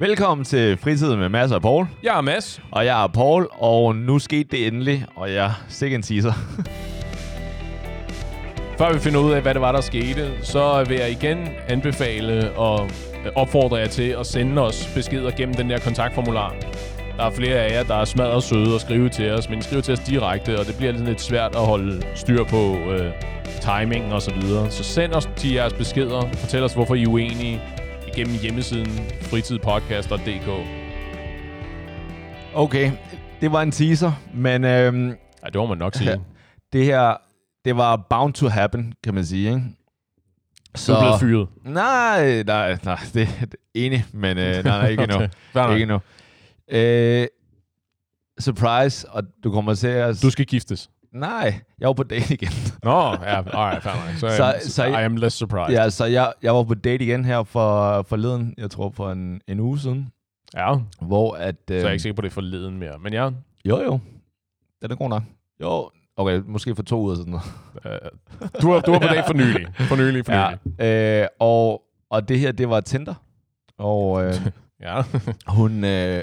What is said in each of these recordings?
Velkommen til Fritid med Mads og Paul. Jeg er Mads. Og jeg er Paul, og nu skete det endelig, og jeg sikke en teaser. Før vi finder ud af, hvad det var, der skete, så vil jeg igen anbefale og opfordre jer til at sende os beskeder gennem den der kontaktformular. Der er flere af jer, der er smadret søde og skrive til os, men skriv til os direkte, og det bliver lidt svært at holde styr på øh, timingen og så videre. Så send os til jeres beskeder. Fortæl os, hvorfor I er uenige igennem hjemmesiden fritidpodcast.dk. Okay, det var en teaser, men øhm, Ja, det må man nok sige. det her, det var bound to happen, kan man sige, ikke? Så... Du er blevet fyret. Nej, nej, nej, det er enig, men øh, nej, nej, ikke endnu. Nok. ikke endnu. Øh, surprise, og du kommer til at... Du skal giftes. Nej, jeg var på date igen. Nå, ja, alright, fair. Så, Så- så, så- I am less surprised. ja, så jeg, jeg var på date igen her for forleden, jeg tror for en, en uge siden, ja. hvor at... Så Øh, jeg er ikke sikker på, det er forleden mere. Men ja, Jo, jo. Den er god nok. Jo, okay, måske for to uger siden. øh, du, var, du var på dag for nylig. For nylig, for nylig. Ja, øh, og, og det her, det var Tinder. Og øh, Ja. hun, øh,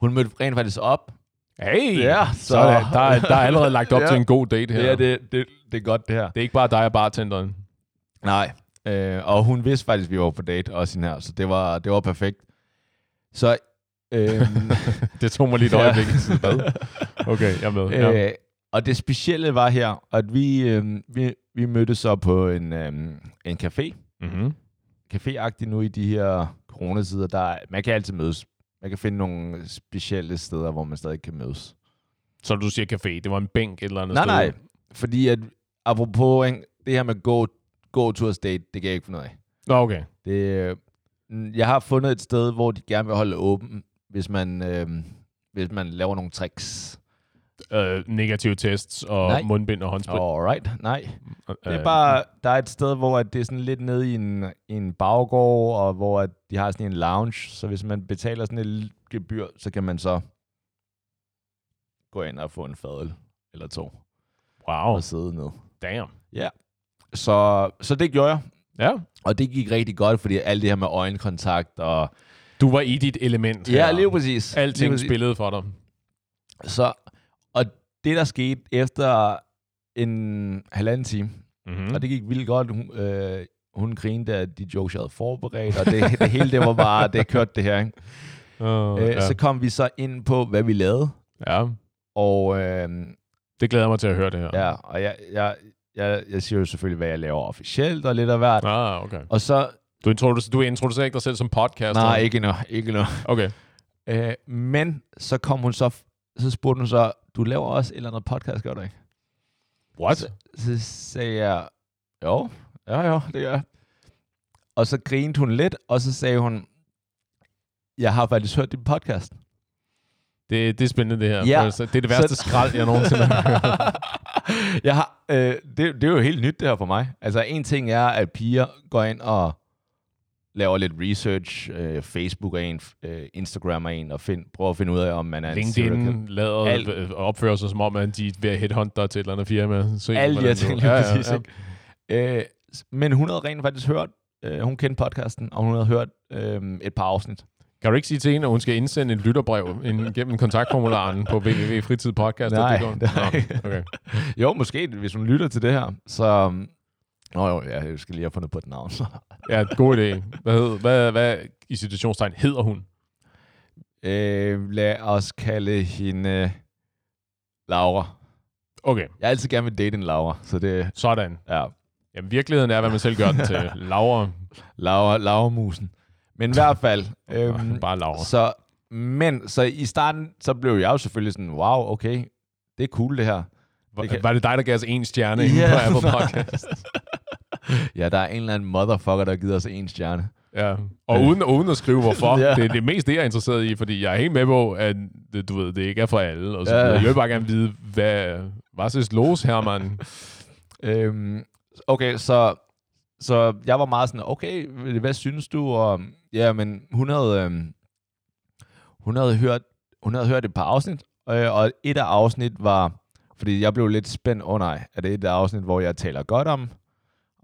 hun mødte rent faktisk op. Hey! Ja, så, så der, er, der er allerede lagt op Ja. til en god date her. Ja, det, det, det er godt, det her. det er ikke bare dig og bartenderen. Nej. Øh, og hun vidste faktisk, at vi var på date også her, så det var, det var perfekt. Så... Øh, Det tog mig lige et Ja. øjeblik. Hvad? Okay, jeg med. Ja. øh, og det specielle var her, at vi, øh, vi, vi mødtes så på en, øh, en café. Mm-hmm. caféagtigt nu i de her coronasider. Der, er- man kan altid mødes. Man kan finde nogle specielle steder, hvor man stadig kan mødes. Så du siger café. Det var en bænk et eller andet Nej, sted. nej. Fordi at, apropos ikke, det her med gå, gå to state, det kan jeg ikke finde ud af. Nå, okay. Det, øh, jeg har fundet et sted, hvor de gerne vil holde åben, hvis man, øh, hvis man laver nogle tricks. Øh, negative tests og Nej. mundbind og håndsprit. Alright, nej. Det er Øh, bare, der er et sted, hvor at det er sådan lidt nede i en, en baggård, og hvor at de har sådan en lounge, så hvis man betaler sådan et lille gebyr, så kan man så gå ind og få en fadøl eller to Wow, og sidde ned. damn. Så, så det gjorde jeg, Ja. og det gik rigtig godt, fordi alt det her med øjenkontakt og... Du var i dit element Ja, lige præcis. Alting Lige præcis. spillede for dig. Så, og det, der skete efter en halvanden time, Mm-hmm. Og det gik vildt godt. Hun, øh, hun grinede af de jokes, jeg havde forberedt, og det, det hele, det var bare, det kørte det her. Ikke? Uh, Øh, ja. Så kom vi så ind på, hvad vi lavede, ja, og, øh, det glæder mig til at høre det her. ja, og jeg, jeg, jeg, jeg siger jo selvfølgelig, hvad jeg laver officielt og lidt af hvert. Ah, okay. Og så, Du, introducerer, du introducerer ikke dig selv som podcaster? nej, ikke endnu, ikke endnu. Okay. Øh, men så kom hun så, så spurgte hun så, du laver også et eller andet podcast, gør du ikke? What? Så, så sagde jeg, jo, ja, jo, det gør jeg. Og så grinede hun lidt, og så sagde hun, jeg har faktisk hørt din podcast. Det, det er spændende, det her. Ja. Altså, Det er det værste Så- skrald, jeg nogensinde har hørt. jeg har, øh, det, det er jo helt nyt det her for mig. Altså en ting er, at piger går ind og laver lidt research, øh, Facebook er en, øh, Instagram er en, og find, prøver at finde ud af, om man er en serial killer. LinkedIn lader Alt- Alt. opfører sig som om, at de er ved at headhunte dig til et eller andet firma. Se, her du- ting, lige præcis. Ikke? Øh, s- men hun havde rent faktisk hørt, øh, hun kendte podcasten, og hun havde hørt øh, et par afsnit. Kan du ikke sige til hende, at hun skal indsende et lytterbrev ind, gennem kontaktformularen på www.fritidpodcast? Nej, ikke. okay. Jo, måske, hvis hun lytter til det her. Så, um, Nå jo, ja, jeg skal lige have fundet på et navn. Ja, god idé. Hvad, hed, hvad, hvad i situationstegn hedder hun? øh, lad os kalde hende Laura. Okay, Jeg har altid gerne vil date en Laura, så det sådan. ja, Jamen, virkeligheden er, hvad man selv gør den til. Laura. Laura, Laura Musen. Men i hvert fald, øhm, Bare Laura. så, men så i starten, så blev jeg jo selvfølgelig sådan, wow, okay, det er cool det her. Var, det kan- var det dig, der gav os en stjerne yeah. på Apple Podcast? Ja, der er en eller anden motherfucker, der har givet os en stjerne. Ja. Og uden, uden at skrive hvorfor. Ja. Det er det mest det, jeg er interesseret i, fordi jeg er helt med på, at det, du ved, det ikke er for alle. Og så Ja. Jeg vil bare gerne vide, hvad, hvad er los, Herman? Øhm, okay, så, så jeg var meget sådan, okay, hvad synes du? Og, ja, men hun havde, øhm, hun havde hørt, hun havde hørt et par afsnit, øh, og et af afsnit var, fordi jeg blev lidt spændt, åh oh, nej, er det et af afsnit, hvor jeg taler godt om,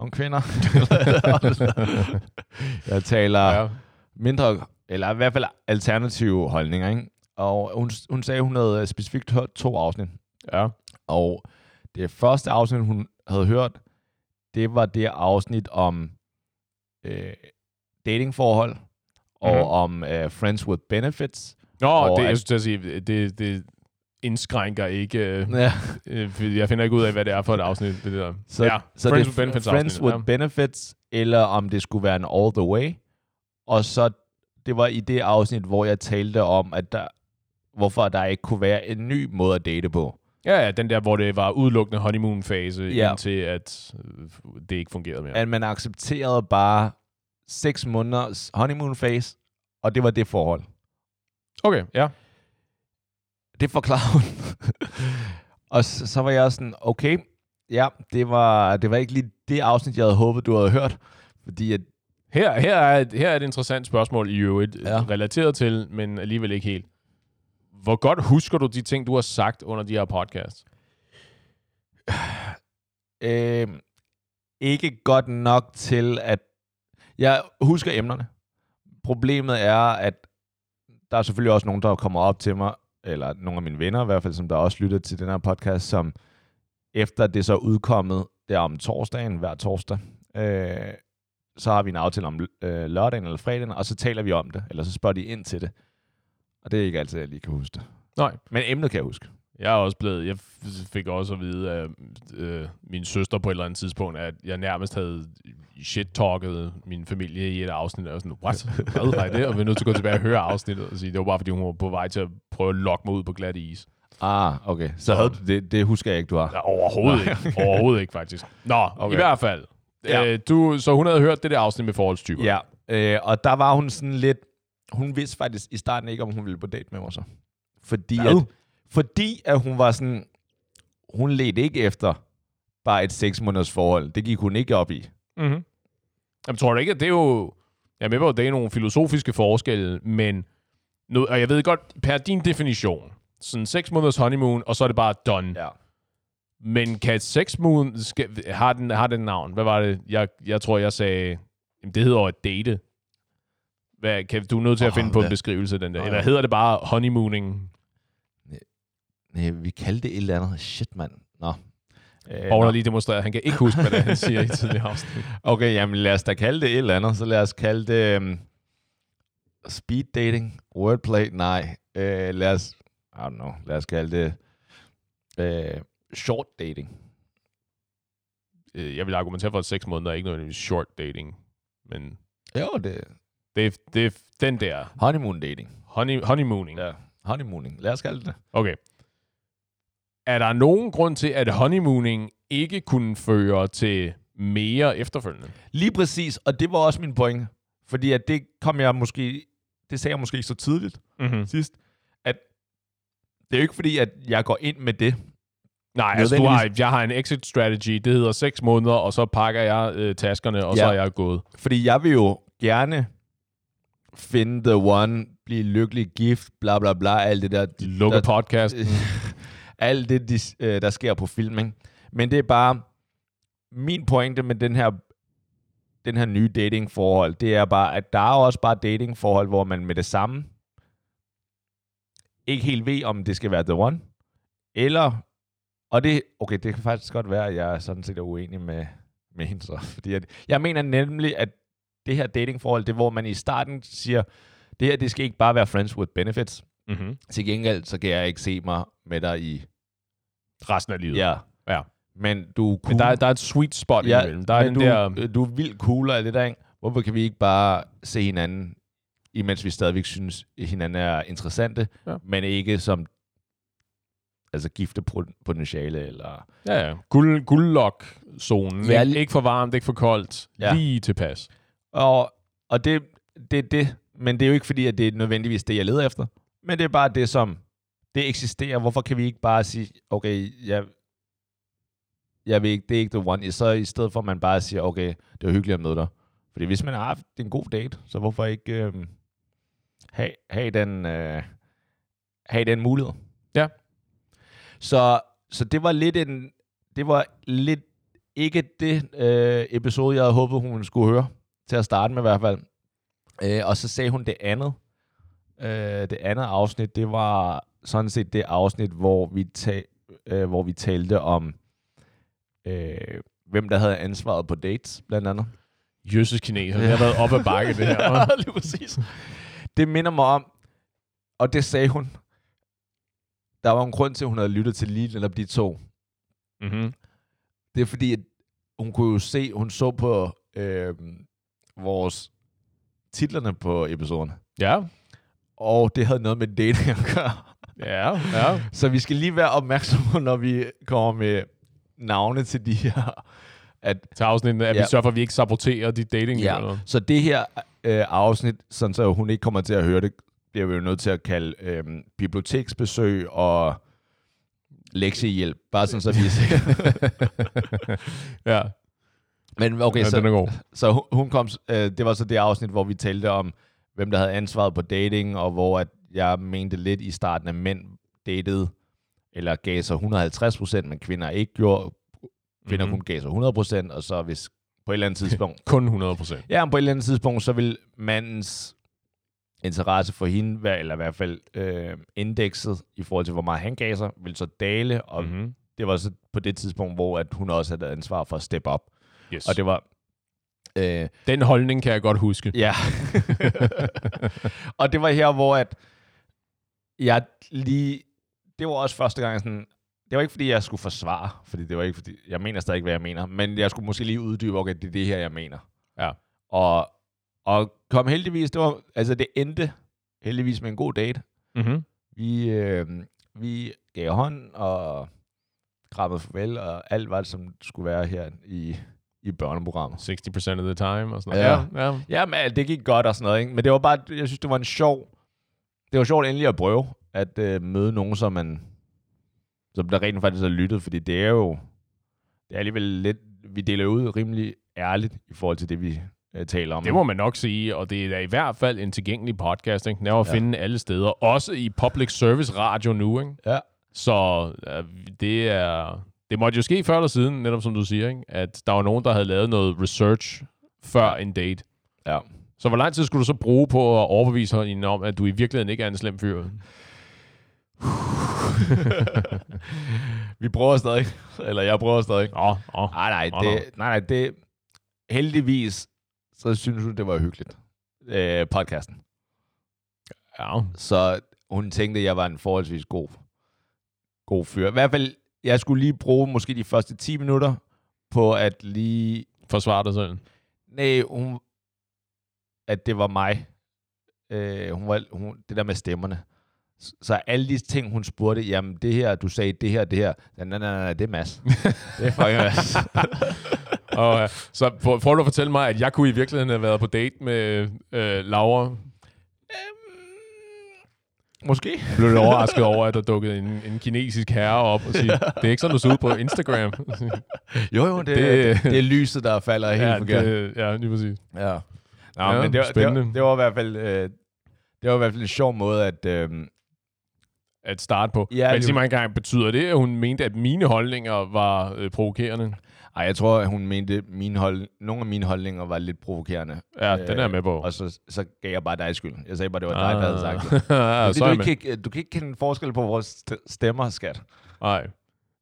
om kvinder? jeg taler ja. Mindre, Eller i hvert fald alternative holdninger, ikke? Og hun, hun sagde, hun havde specifikt hørt to afsnit. Ja. Og det første afsnit, hun havde hørt, det var det afsnit om øh, datingforhold og Mhm. om øh, friends with benefits. Nå, det, at- jeg skulle sige, det, det indskrænker ikke... Øh, Ja. øh, jeg finder ikke ud af, hvad det er for et afsnit. Det der. Så, ja, så Friends det with er Benefits Friends afsnit, with Benefits, eller om det skulle være en All the Way. Og så, det var i det afsnit, hvor jeg talte om, at der, hvorfor der ikke kunne være en ny måde at date på. Ja, ja, den der, hvor det var udelukkende honeymoon-fase, Ja. indtil at øh, det ikke fungerede mere. At man accepterede bare seks måneders honeymoon phase, og det var det forhold. Okay, ja. Det forklarer hun. og så, så var jeg sådan, okay, ja, det var, det var ikke lige det afsnit, jeg havde håbet, du havde hørt. Fordi at, Her, her, er et, her er et interessant spørgsmål i øvrigt, Ja. relateret til, men alligevel ikke helt. Hvor godt husker du de ting, du har sagt under de her podcasts? øh, ikke godt nok til, at jeg husker emnerne. Problemet er, at der er selvfølgelig også nogen, der kommer op til mig, eller nogle af mine venner i hvert fald, som der også lytter til den her podcast, som efter det så udkommet der om torsdagen, hver torsdag, øh, så har vi en aftale om øh, lørdagen eller fredagen, og så taler vi om det, eller så spørger de ind til det. Og det er ikke altid, jeg lige kan huske det. Nej. Men emnet kan jeg huske. Jeg er også blevet, jeg fik også at vide af øh, min søster på et eller andet tidspunkt, at jeg nærmest havde shit-talket min familie i et afsnit, og sådan, what? Hvad jeg det? Og vi er nødt til at gå tilbage og høre afsnittet, og sige, det var bare, fordi hun var på vej til at prøve at lokke mig ud på glat is. Ah, okay. Så havde det, det husker jeg ikke, du har. Ja, overhovedet ikke. Overhovedet ikke, faktisk. Nå, okay. I hvert fald. Ja. Øh, du, så hun havde hørt det der afsnit med forholdstyper. Ja, øh, og der var hun sådan lidt... Hun vidste faktisk i starten ikke, om hun ville på date med mig så. Fordi, Hvad? at, fordi at hun var sådan... Hun ledte ikke efter bare et seks måneders forhold. Det gik hun ikke op i. Mm-hmm. Jamen, tror du ikke, at det er jo... Jeg er med på, at det er nogle filosofiske forskelle, men... Nu, og jeg ved godt, per din definition, sådan seks måneders honeymoon, og så er det bare done. Ja. Men kan seks måneder... Skal, har, den, har den navn? Hvad var det? Jeg, jeg tror, jeg sagde... Jamen, det hedder jo at date. Hvad, kan, du er nødt til at Åh, finde på en beskrivelse den der. Nå, Eller hedder det bare honeymooning? Nej, vi kaldte det et eller andet. Shit, mand. Nå. Øh, har lige demonstreret, han kan ikke huske, hvad det er, han siger i tidligere afsnit. Okay, jamen lad os da kalde det et eller andet. Så lad os kalde det um, speed dating, wordplay, nej. Uh, lad os, I don't know, lad os kalde det uh, short dating. Øh, Jeg vil argumentere for, at seks måneder er ikke nødvendigvis short dating. Men Jo, det det er, det er den der honeymoon dating. honey, honeymooning. Ja, honeymooning. Lad os kalde det. Okay. Er der nogen grund til, at honeymooning ikke kunne føre til mere efterfølgende? Lige præcis, og det var også min pointe. Fordi at det kom jeg måske, det sagde jeg måske ikke så tidligt Mm-hmm. sidst, at det er jo ikke fordi, at jeg går ind med det. Nej, altså du har, jeg har en exit strategy, det hedder seks måneder, og så pakker jeg øh, taskerne, og ja. så er jeg gået. Fordi jeg vil jo gerne finde the one, blive lykkelig gift, bla bla bla, alt det der. Lukke der, podcast. alt det, de, øh, der sker på film, ikke? Men det er bare, min pointe med den her, den her nye datingforhold, det er bare, at der er også bare datingforhold, hvor man med det samme ikke helt ved, om det skal være the one, eller, og det, okay, det kan faktisk godt være, at jeg er sådan set er uenig med, med hende så, fordi at, jeg mener nemlig, at det her datingforhold, det hvor man i starten siger, det her, det skal ikke bare være friends with benefits, Mm-hmm. til gengæld, så kan jeg ikke se mig med dig i... Resten af livet. Ja. Ja. Men du er cool. Men der, er- der er et sweet spot ja, imellem. Der er den du, der... du er vildt cool alt det der, ikke? Hvorfor kan vi ikke bare se hinanden, imens vi stadigvæk synes, at hinanden er interessante, Ja. men ikke som altså gifte potentiale eller... Ja, ja. Guld, guldlok-zonen. Ja, li- ikke for varmt, ikke for koldt. Ja. Ja. Lige tilpas. Og, og det, det, det, men det er jo ikke fordi, at det er nødvendigvis det, jeg leder efter. Men det er bare det, som det eksisterer. Hvorfor kan vi ikke bare sige, okay, jeg, jeg vil ikke, det er ikke the one. Så i stedet for, at man bare siger, okay, det var hyggeligt at møde dig. Fordi hvis man har haft en god date, så hvorfor ikke øh, have, have, den, øh, have den mulighed? Ja. Så, så det var lidt en, det var lidt ikke det øh, episode, jeg havde håbet, hun skulle høre. Til at starte med i hvert fald. Øh, og så sagde hun det andet. Øh, det andet afsnit, det var sådan set det afsnit, hvor vi, ta- øh, hvor vi talte om, øh, hvem der havde ansvaret på dates, blandt andet. Jøsses kineser. Det har været op ad bakke, det her. hva'? Lige præcis. Det minder mig om, og det sagde hun, der var en grund til, at hun havde lyttet til lige netop de to. mm-hmm. Det er fordi, at hun kunne jo se, hun så på øh, vores titlerne på episoderne. Ja. Og det havde noget med dating at gøre. Ja, ja. Så vi skal lige være opmærksomme, når vi kommer med navne til de her. At, Til afsnittet, at Ja. vi sørger for, at vi ikke saboterer de dating ja. Så det her øh, afsnit, sådan så hun ikke kommer til at høre det, bliver vi jo nødt til at kalde øh, biblioteksbesøg og lektiehjælp. Bare sådan, så vi er sikre. ja. Men okay, ja, så, den er god. Så hun- hun kom, øh, det var så det afsnit, hvor vi talte om, hvem der havde ansvaret på dating, og hvor at jeg mente lidt i starten, at mænd datede, eller gav sig 150 procent, men kvinder ikke gjorde. Kvinder Mhm. mm-hmm. kun gav sig 100 procent, og så hvis på et eller andet tidspunkt, Kun 100 procent. ja, men på et eller andet tidspunkt, så vil mandens interesse for hende, være, eller i hvert fald øh, indekset i forhold til, hvor meget han gav sig, vil så dale, og. Mm-hmm. det var så på det tidspunkt, hvor at hun også havde ansvar for at steppe op. Yes. Og det var... Øh, Den holdning kan jeg godt huske. Ja. og det var her, hvor at jeg lige... Det var også første gang sådan... Det var ikke, fordi jeg skulle forsvare, fordi det var ikke, fordi... Jeg mener stadig ikke, hvad jeg mener, men jeg skulle måske lige uddybe, okay, det er det her, jeg mener. Ja. Og, og kom heldigvis, det var... Altså, det endte heldigvis med en god date. Mm-hmm. Vi, øh, vi gav hånd og krammede farvel, og alt var det, som skulle være her i, i børneprogrammet. 60% of the time og sådan Ja. noget. Ja, ja. Ja, men alt, det gik godt og sådan noget, ikke? Men det var bare, jeg synes, det var en sjov, det var sjovt endelig at prøve, at øh, møde nogen, som man, som der rent faktisk har lyttet, fordi det er jo, det er alligevel lidt, vi deler ud rimelig ærligt i forhold til det, vi øh, taler om. Det må man nok sige, og det er da i hvert fald en tilgængelig podcast. Ikke? Den er at Ja. finde alle steder. Også i public service radio nu. Ikke? Ja. Så øh, det er... Det måtte jo ske før eller siden, netop som du siger, ikke? at der var nogen, der havde lavet noget research før en date. Ja. Så hvor lang tid skulle du så bruge på at overbevise hende om, at du i virkeligheden ikke er en slem fyr? vi prøver stadig, eller jeg prøver stadig. Åh, åh. Nej, nej, det, nej, nej, det, heldigvis, så synes hun, det var hyggeligt, øh, podcasten. Ja. Så hun tænkte, at jeg var en forholdsvis god, god fyr. I hvert fald, jeg skulle lige bruge måske de første 10 minutter på at lige... Forsvar dig selv. Nej, hun, at det var mig. Øh, hun var, hun, det der med stemmerne. Så, så alle de ting, hun spurgte, jamen det her, du sagde det her, det her. Nej, nej, nej, nej det er Mads. det er fucking Mads. Og, øh, så prøv, du at fortælle mig, at jeg kunne i virkeligheden have været på date med øh, Laura. Måske. Jeg blev lidt overrasket over, at der dukkede en, en kinesisk herre op og siger, det er ikke sådan, du ser ud på Instagram. Jo, jo, det, Det- det, det, det er lyset, der falder helt ja, forkert. det, ja, lige præcis. Ja. Nå, Ja, men det, var- det, spændende. var, det var i hvert fald øh, det var i hvert fald en sjov måde at øh, At starte på. Ja, Men det- sig mig engang, betyder det, at hun mente, at mine holdninger var øh, provokerende? ej, jeg tror at hun mente mine hold, nogle af mine holdninger var lidt provokerende. Ja, den er jeg med på. Og så, så gav jeg bare dig skyld. Jeg sagde bare det var dig der havde sagt det. ja, Fordi du, ikke, kan- du kan ikke kende forskel på vores st- stemmer, skat. Nej.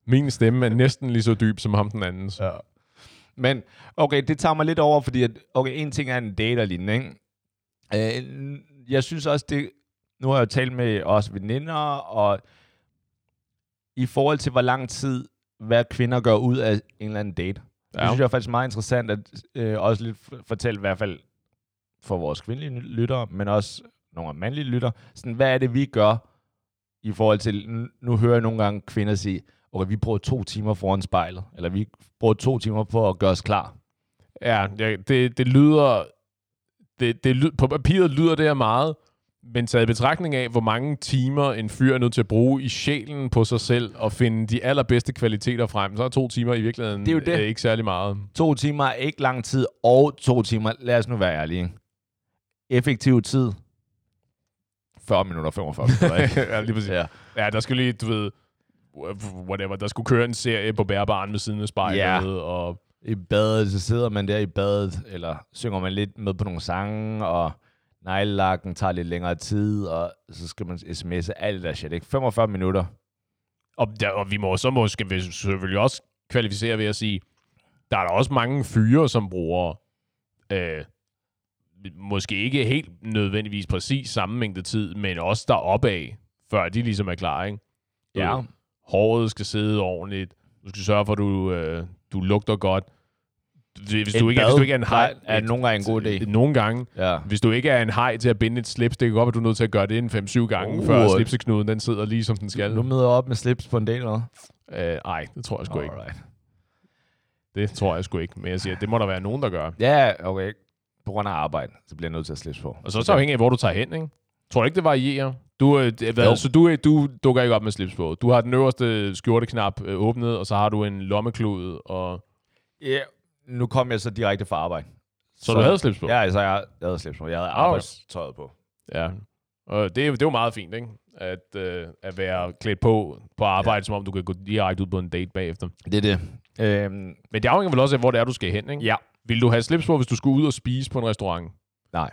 Min stemme er næsten lige så dyb som ham den andens. Ja. Men okay, det tager mig lidt over, fordi at, okay, en ting er en date og lignende, ikke? Øh, jeg synes også, det... Nu har jeg jo talt med os veninder, og i forhold til, hvor lang tid hver kvinder gør ud af en eller anden date. Ja. Det synes jeg er faktisk meget interessant at øh, også lidt fortælle, i hvert fald for vores kvindelige lyttere, men også nogle af mandlige lyttere, sådan, hvad er det, vi gør i forhold til, nu, nu hører jeg nogle gange kvinder sige, okay, vi bruger to timer foran spejlet, eller vi bruger to timer på at gøre os klar. Ja, det, det lyder... Det, det, på papiret lyder det her meget, men taget i betragtning af, hvor mange timer en fyr er nødt til at bruge i sjælen på sig selv og finde de allerbedste kvaliteter frem, så er to timer i virkeligheden Det er jo det. ikke særlig meget. To timer er ikke lang tid, og to timer, lad os nu være ærlige, effektiv tid, 40 minutter, 45 minutter, ikke? ja, lige præcis. ja. Ja, der skulle lige, du ved, whatever, der skulle køre en serie på bærbaren ved siden af spejlet, Ja. og I badet, så sidder man der i badet, eller synger man lidt med på nogle sange, og neglelakken tager lidt længere tid, og så skal man sms'e alt det der shit, ikke? 45 minutter. Og, ja, og vi må så måske vi selvfølgelig også kvalificere ved at sige, der er der også mange fyre, som bruger øh, måske ikke helt nødvendigvis præcis samme mængde tid, men også deroppe af, før de ligesom er klar, ikke? Ja. Håret skal sidde ordentligt. Du skal sørge for, at du, øh, du lugter godt. Hvis Et du, ikke, er- bad hvis du ikke er en hej... er- nogle gange en god idé. Nogle gange. Ja. Hvis du ikke er en hej til at binde et slips, det kan godt være, du er nødt til at gøre det en 5-7 gange, Uh. før slipseknuden den sidder lige som den skal. Nu møder op med slips på en date, eller? Øh, ej, det tror jeg sgu ikke. Alright. Det tror jeg sgu ikke. Men jeg siger, det må der være nogen, der gør. Ja, okay. På grund af arbejde, så bliver jeg nødt til at slips på. Og så er det afhængigt af, hvor du tager hen, ikke? Tror du ikke, det varierer? Du, øh, hvad, Jo. så du, øh, du dukker ikke op med slips på. Du har den øverste skjorteknap øh, åbnet, og så har du en lommeklud, og Ja, nu kom jeg så direkte fra arbejde. så, du havde slips på? Ja, altså jeg, jeg havde slips på. Jeg havde Ah, okay. arbejdstøjet på. ja. Og det, det er jo meget fint, ikke? At, øh, at være klædt på på arbejde, ja. som om du kan gå direkte ud på en date bagefter. Det er det. Øhm, Men det afhænger vel også af, hvor det er, du skal hen, ikke? ja. Vil du have slips på, hvis du skulle ud og spise på en restaurant? Nej,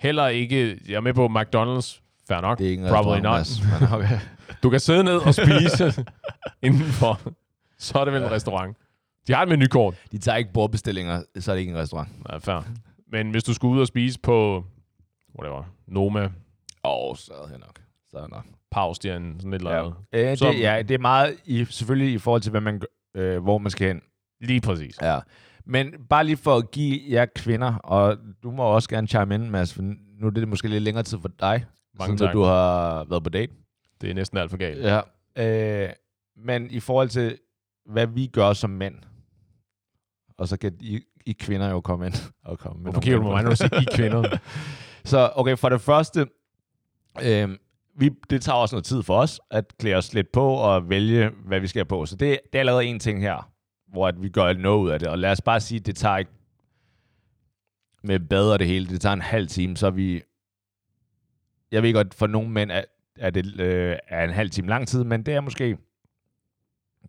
Heller ikke, jeg er med på McDonald's, fair nok. det er ikke Probably not. Mads, men okay. Du kan sidde ned og spise indenfor. Så er det vel en restaurant. De har et menukort. De tager ikke bordbestillinger, så er det ikke en restaurant. Ja, fair. Men hvis du skulle ud og spise på, whatever, Noma, Åh, oh, så er det nok. Så er det nok. Paustian, sådan et eller Ja. andet. Øh, Som- det, ja, det er meget i, selvfølgelig i forhold til, hvad man, øh, hvor man skal hen. Lige præcis. Ja. Men bare lige for at give jer kvinder, og du må også gerne chime in, Mads, for nu er det måske lidt længere tid for dig, Mange siden tak. du har været på date. Det er næsten alt for galt. Ja. Øh, men i forhold til, hvad vi gør som mænd, og så kan I, I kvinder jo komme ind og komme med Hvorfor kigger du på mig, når du siger I kvinder? Så okay, for det første, øh, vi, det tager også noget tid for os at klæde os lidt på og vælge, hvad vi skal have på. Så det, det er allerede en ting her, hvor at vi gør noget ud af det. Og lad os bare sige, det tager ikke med bad og det hele, det tager en halv time, så er vi... Jeg ved godt, for nogle mænd er, er det øh, er en halv time lang tid, men det er måske...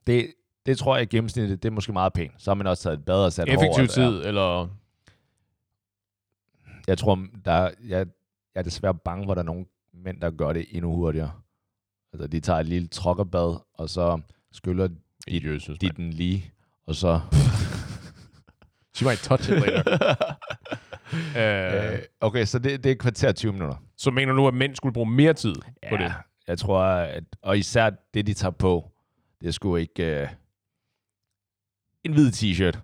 Det, det tror jeg i gennemsnittet, det er måske meget pænt. Så har man også taget et bad og sat Effektiv og- ja. tid, eller... Jeg tror, der, er- jeg, jeg er desværre bange for, at der er nogle mænd, der gør det endnu hurtigere. Altså, de tager et lille trokkerbad, og så skyller de, Jesus, de den lige, og så... She might touch it later. øh, okay, så det, det er et kvarter 20 minutter. så mener du, at mænd skulle bruge mere tid på det? jeg tror, at, og især det, de tager på, det er sgu ikke... Øh, en hvid t-shirt.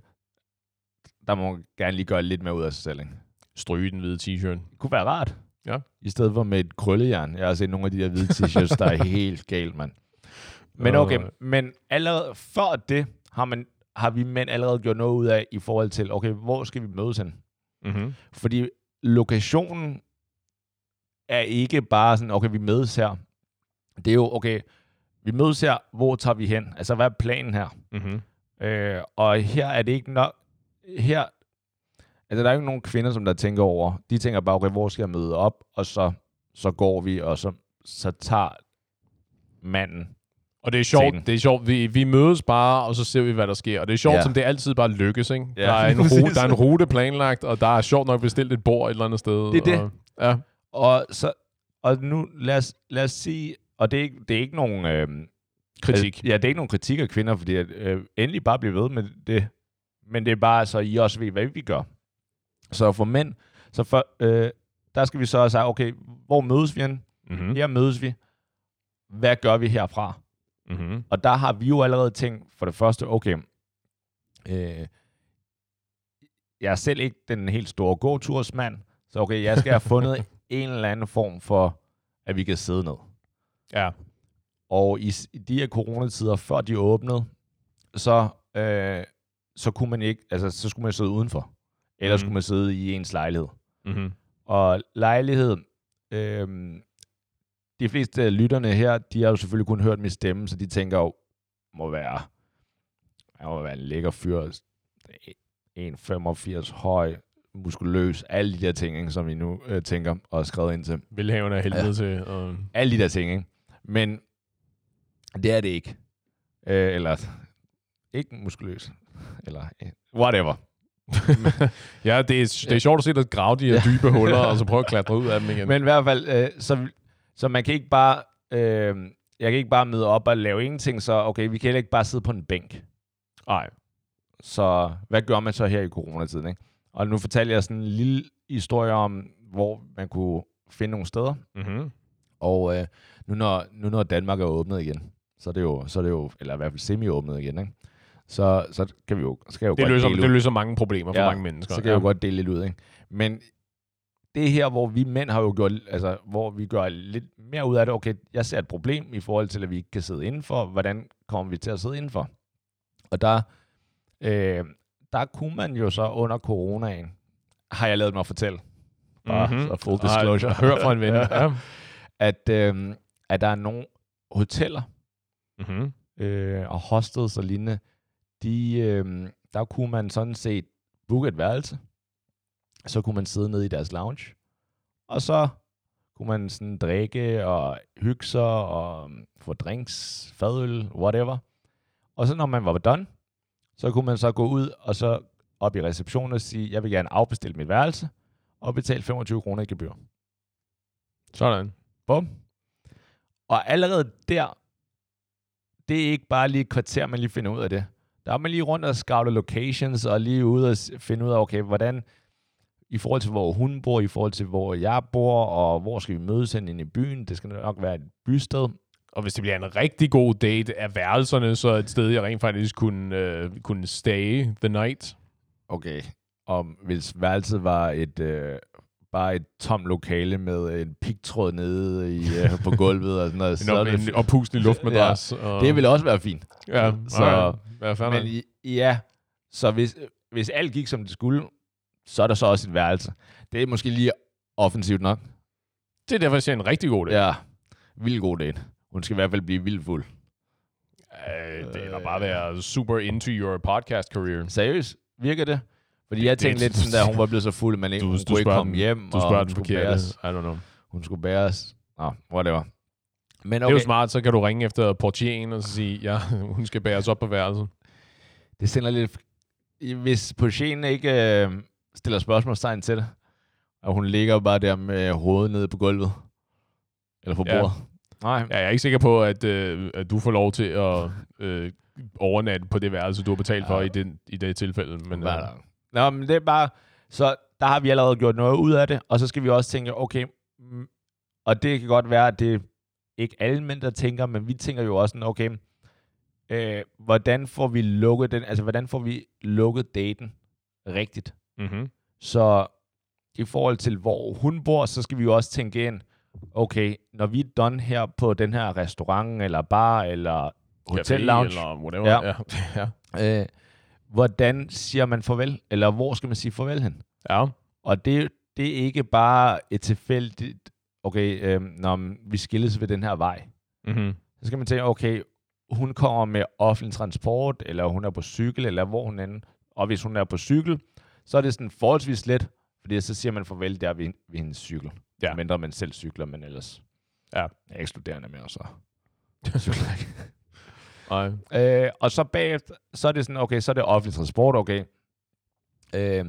Der må man gerne lige gøre lidt mere ud af sig selv, ikke? Stryge den hvide t-shirt. Det kunne være rart. Ja. I stedet for med et krøllejern. Jeg har set nogle af de der hvide t-shirts, der er helt galt, mand. Men okay, men allerede før det, har, man, har vi mænd allerede gjort noget ud af i forhold til, okay, hvor skal vi mødes hen? Mm-hmm. Fordi lokationen er ikke bare sådan, okay, vi mødes her. Det er jo, okay, vi mødes her, hvor tager vi hen? Altså, hvad er planen her? Mm-hmm. Øh, og her er det ikke nok... Her... Altså, der er jo ikke nogen kvinder, som der tænker over. De tænker bare, okay, hvor skal jeg møde op? Og så, så går vi, og så, så tager manden. Og det er sjovt, det er sjovt. Vi, vi mødes bare, og så ser vi, hvad der sker. Og det er sjovt, Ja. som det altid bare lykkes, ikke? Ja, der, er en rute, der er en rute planlagt, og der er sjovt nok bestilt et bord et eller andet sted. Det er det. Og, ja. Og, så, og nu, lad os, lad os sige... Og det er ikke, det er ikke nogen... Øh, Kritik. Altså, ja, det er ikke nogen kritik af kvinder, fordi at, øh, endelig bare blive ved med det. Men det er bare, så I også ved, hvad vi gør. Så for mænd, så for, øh, der skal vi så sige, okay, hvor mødes vi hen? Mm-hmm. Her mødes vi. Hvad gør vi herfra? Mm-hmm. Og der har vi jo allerede tænkt, for det første, okay, øh, jeg er selv ikke den helt store gåtursmand, så okay, jeg skal have fundet en eller anden form for, at vi kan sidde ned. Ja. Og i, i de her coronatider, før de åbnede, så, øh, så kunne man ikke, altså så skulle man sidde udenfor. Eller Mhm. skulle man sidde i ens lejlighed. Mm-hmm. Og lejlighed, øh, de fleste af lytterne her, de har jo selvfølgelig kun hørt min stemme, så de tænker jo, må være, jeg må være en lækker fyr, 1,85 høj, muskuløs, alle de der ting, ikke, som vi nu øh, tænker og har skrevet ind til. Velhavende af helvede Ja. ja. til. Og... Alle de der ting, ikke? Men det er det ikke. Øh, eller ikke muskuløs. Eller øh, whatever. ja, det er, det er sjovt at se dig grave de her dybe huller, og så prøve at klatre ud af dem igen. Men i hvert fald, øh, så, så man kan ikke bare... Øh, jeg kan ikke bare møde op og lave ingenting, så okay, vi kan heller ikke bare sidde på en bænk. Nej. Så hvad gør man så her i coronatiden? Ikke? Og nu fortæller jeg sådan en lille historie om, hvor man kunne finde nogle steder. Mm-hmm. Og øh, nu, når, nu når Danmark er åbnet igen, så er det jo, så er det jo eller i hvert fald semi-åbnet igen, ikke? Så, så kan vi jo, så kan jeg jo Det godt løser, dele det ud. løser mange problemer for Ja, mange mennesker. Så kan jeg jo godt dele lidt ud, ikke? Men det er her, hvor vi mænd har jo gjort, altså, hvor vi gør lidt mere ud af det. Okay, jeg ser et problem i forhold til, at vi ikke kan sidde indenfor. Hvordan kommer vi til at sidde indenfor? Og der, øh, der kunne man jo så under coronaen, har jeg lavet mig fortælle, bare Mhm. så full Ej, disclosure. Hør fra en ven. ja. at, øh, at der er nogle hoteller Mm-hmm. øh, og hostels og lignende, de, øh, der kunne man sådan set booke et værelse, så kunne man sidde nede i deres lounge, og så kunne man sådan drikke og hygge sig og um, få drinks, fadøl, whatever. Og så når man var done, så kunne man så gå ud og så op i receptionen og sige, jeg vil gerne afbestille mit værelse og betale 25 kroner i gebyr. Sådan. Bum. Og allerede der, det er ikke bare lige et kvarter, man lige finder ud af det. Der er man lige rundt og scoute locations, og lige ude og finde ud af, okay, hvordan, i forhold til, hvor hun bor, i forhold til, hvor jeg bor, og hvor skal vi mødes hen i byen. Det skal nok være et bysted. Og hvis det bliver en rigtig god date, er værelserne så et sted, jeg rent faktisk kunne, øh, kunne stay the night? Okay. Og hvis værelset var et, øh, bare et tomt lokale med en pigtråd nede i, øh, på gulvet og sådan noget, så er En, det, en oppustelig luftmadras. Ja, og, det ville også være fint. Ja, så- så, ja, Men ja, så hvis, hvis alt gik, som det skulle, så er der så også et værelse. Det er måske lige offensivt nok. Det er derfor, jeg siger en rigtig god date. Ja, vild god date. Hun skal i hvert fald blive vildt fuld. Øh, det kan bare være super into your podcast career. Seriøst, virker det? Fordi jeg tænkte lidt sådan, da hun var blevet så fuld, men ikke, Du- hun du kunne ikke komme den- hjem, Du og hun den skulle, bæres, I don't know. hun skulle bæres. Nå, whatever. Men Det er okay, jo smart, så kan du ringe efter portieren og sige, ja, hun skal bæres op på værelset. det sender lidt... Hvis Pochene ikke øh, stiller spørgsmålstegn til det, og hun ligger bare der med hovedet nede på gulvet, eller på Ja. bordet. Nej, Ja, jeg er ikke sikker på, at, øh, at du får lov til at øh, overnatte på det værelse, du har betalt for Ja. i, den, i det tilfælde. Men, Hvad er øh, der? Nå, men det er bare... Så der har vi allerede gjort noget ud af det, og så skal vi også tænke, okay, mm, og det kan godt være, at det ikke alle mænd, der tænker, men vi tænker jo også sådan, okay, øh, hvordan får vi lukket den, altså hvordan får vi lukket daten rigtigt? Mm-hmm. Så i forhold til, hvor hun bor, så skal vi jo også tænke ind, okay, når vi er done her på den her restaurant, eller bar, eller hotel lounge, Eller whatever. Ja. Ja. ja. øh, hvordan siger man farvel? Eller hvor skal man sige farvel hen? ja. Og det, det er ikke bare et tilfældigt, okay, øh, når vi skilles ved den her vej. Mm-hmm. Så skal man tænke, okay, hun kommer med offentlig transport, eller hun er på cykel, eller hvor hun er. Og hvis hun er på cykel, så er det sådan forholdsvis let, fordi så siger man farvel der ved, ved hendes cykel. Ja. Mindre man selv cykler, men ellers Ja. er ikke studerende mere, så cykler ikke. Nej. Øh, og så bagefter, så er det sådan, okay, så er det offentlig transport, okay. Øh,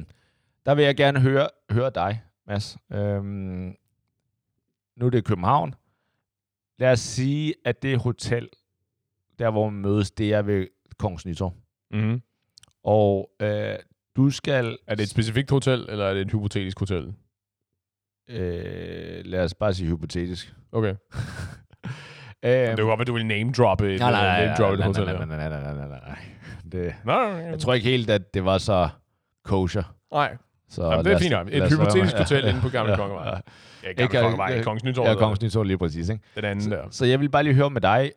der vil jeg gerne høre, høre dig, Mads. Øh, nu er det København. Lad os sige, at det hotel, der hvor man mødes, det er ved Kongens Nytorv. Mm-hmm. Og øh, du skal... Er det et specifikt hotel, eller er det et hypotetisk hotel? Øh, lad os bare sige hypotetisk. Okay. Øh, Det var godt, at du ville name droppe et, nej, nej, nej, name droppe et nej, hotel. nej, nej, nej, nej, nej, nej, nej. Det, Nej, jeg tror ikke helt, at det var så kosher. nej. Så Jamen, det er fint Et hypotetisk være hotel inde på Gamle Ja, Kongevej. ja. Ja, Ikke- Gamle Kongevej. Kongens Nytorv. Ja, Kongens Nytorv lige præcis. Ikke? Den anden der. Så, så jeg vil bare lige høre med dig.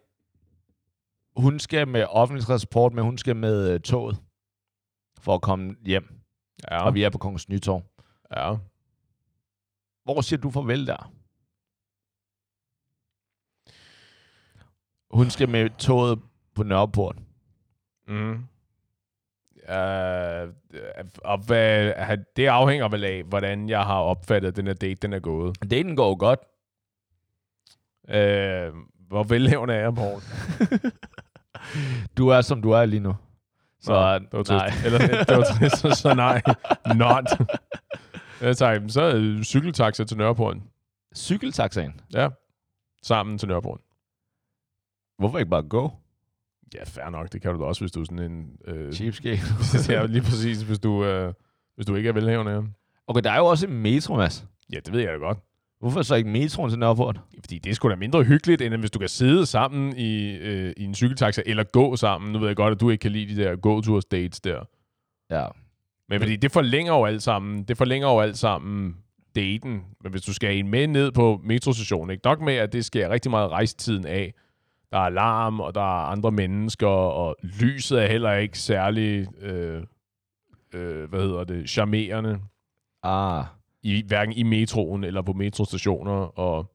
Hun skal med offentlig transport, men hun skal med uh, toget for at komme hjem. Ja. Og vi er på Kongens Nytorv. ja. Hvor siger du farvel der? Hun skal med toget på Nørreport. Mm. Uh, og hvad, det afhænger vel af, hvordan jeg har opfattet, at den her date den er gået. Daten går godt. Uh, hvor velhævende er jeg, Paul? Du er, som du er lige nu. Så Nå, det var nej. trist. Eller, det var trist, så, så nej. Not. Jeg tager, så øh, cykeltaxa til Nørreport. Cykeltaxaen. Ja. Sammen til Nørreport. Hvorfor ikke bare gå? Ja, fair nok. Det kan du da også, hvis du er sådan en... Øh, Cheapskate. ja, lige præcis, hvis du, øh, hvis du ikke er velhavende. Okay, der er jo også en metro, Mads. Ja, det ved jeg da godt. Hvorfor så ikke metroen til Nørreport? Fordi det er sgu da mindre hyggeligt, end hvis du kan sidde sammen i, øh, i en cykeltaxa, eller gå sammen. Nu ved jeg godt, at du ikke kan lide de der gåtursdates der. Ja. Men fordi det forlænger jo alt sammen. Det forlænger jo alt sammen daten. Men hvis du skal en med ned på metrostationen, ikke nok med, at det sker rigtig meget rejstiden af. Der er alarm, og der er andre mennesker, og lyset er heller ikke særlig, øh, øh, hvad hedder det, charmerende. Ah. I, hverken i metroen eller på metrostationer, og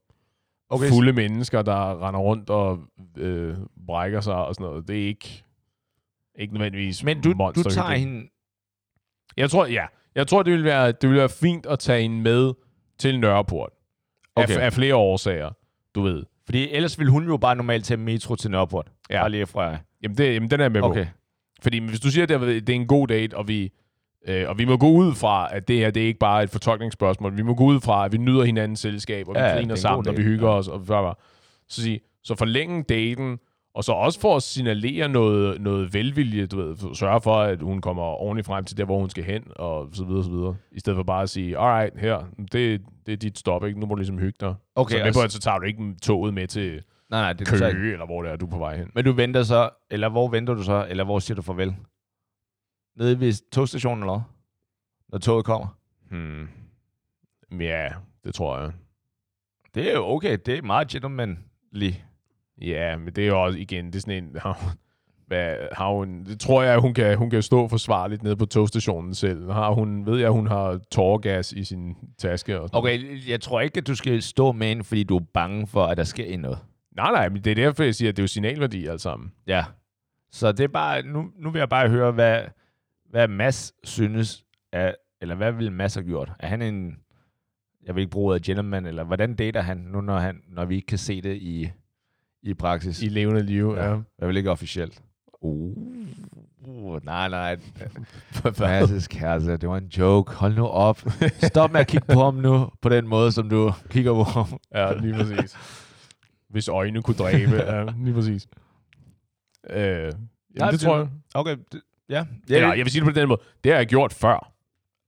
Okay, fulde mennesker, der render rundt og øh, brækker sig og sådan noget. Det er ikke, ikke nødvendigvis Men du, du tager hende... Jeg tror, ja. Jeg tror, det ville være, det ville være fint at tage hende med til Nørreport. Okay. Af, af flere årsager, du ved. Fordi ellers ville hun jo bare normalt tage metro til Nørreport. Ja. Bare lige fra... Jamen, det, jamen den er jeg med Okay. på. Fordi hvis du siger, at det det er en god date, og vi, øh, og vi må gå ud fra, at det her det er ikke bare et fortolkningsspørgsmål. Vi må gå ud fra, at vi nyder hinandens selskab, og vi Ja, er griner en sammen, og vi hygger ja. os. Og bla, så, sige, så forlænge daten, og så også for at signalere noget, noget velvilje, du ved, sørge for, at hun kommer ordentligt frem til der, hvor hun skal hen, og så videre, så videre. I stedet for bare at sige, alright, her, det, det er dit stop, ikke? Nu må du ligesom hygge dig. Okay, så, med på, at så tager du ikke toget med til Nej, nej, det du så. Køge, eller hvor det er, du er på vej hen. Men du venter så... Eller hvor venter du så? Eller hvor siger du farvel? Nede ved togstationen eller hvad? Når toget kommer? Hmm. Ja, det tror jeg. Det er jo okay. Det er meget gentlemanly. Ja, men det er jo også igen, det er sådan en... Hvad, har hun, det tror jeg, hun kan, hun kan stå forsvarligt nede på togstationen selv. Har hun, ved jeg, hun har tårgas i sin taske. Og sådan. Okay, jeg tror ikke, at du skal stå med hende, fordi du er bange for, at der sker noget. Nej, nej, men det er derfor, jeg siger, at det er jo signalværdi alt sammen. Ja. Så det er bare... Nu, nu vil jeg bare høre, hvad, hvad Mads synes, af, eller hvad vil Mads have gjort? Er han en... Jeg vil ikke bruge ordet gentleman, eller hvordan dater han nu, når, han, når vi ikke kan se det i, i praksis? I levende liv, ja. ja. Jeg vil ikke officielt. Uh, uh, nej, nej. Mads' kæreste, det var en joke. Hold nu op. Stop med at kigge på ham nu, på den måde, som du kigger på ham. Ja, lige præcis. Hvis øjne kunne dræbe. ja, lige præcis. Øh, jamen, Nej, det det- tror jeg. Okay, det, ja. Ja, Eller, jeg vil sige det på den måde. Det har jeg gjort før.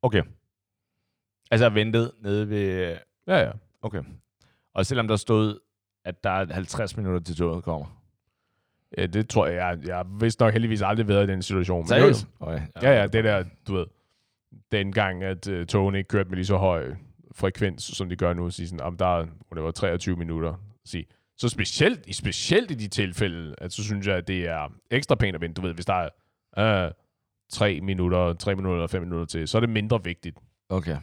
Okay. Altså ventet nede ved... Ja, ja. Okay. Og selvom der stod, at der er 50 minutter til toget kommer. ja det tror jeg. Jeg, jeg har vist nok heldigvis aldrig været i den situation. Seriøst? Okay. Ja, ja, det der, du ved, dengang, at uh, togene ikke kørte med lige så høj frekvens, som de gør nu, sige sådan, om der er, det var 23 minutter, sige. Så specielt, i specielt i de tilfælde, at så synes jeg, at det er ekstra pænt at vente. Du ved, hvis der er uh, 3 minutter, 3 minutter eller 5 minutter til, så er det mindre vigtigt, Okay.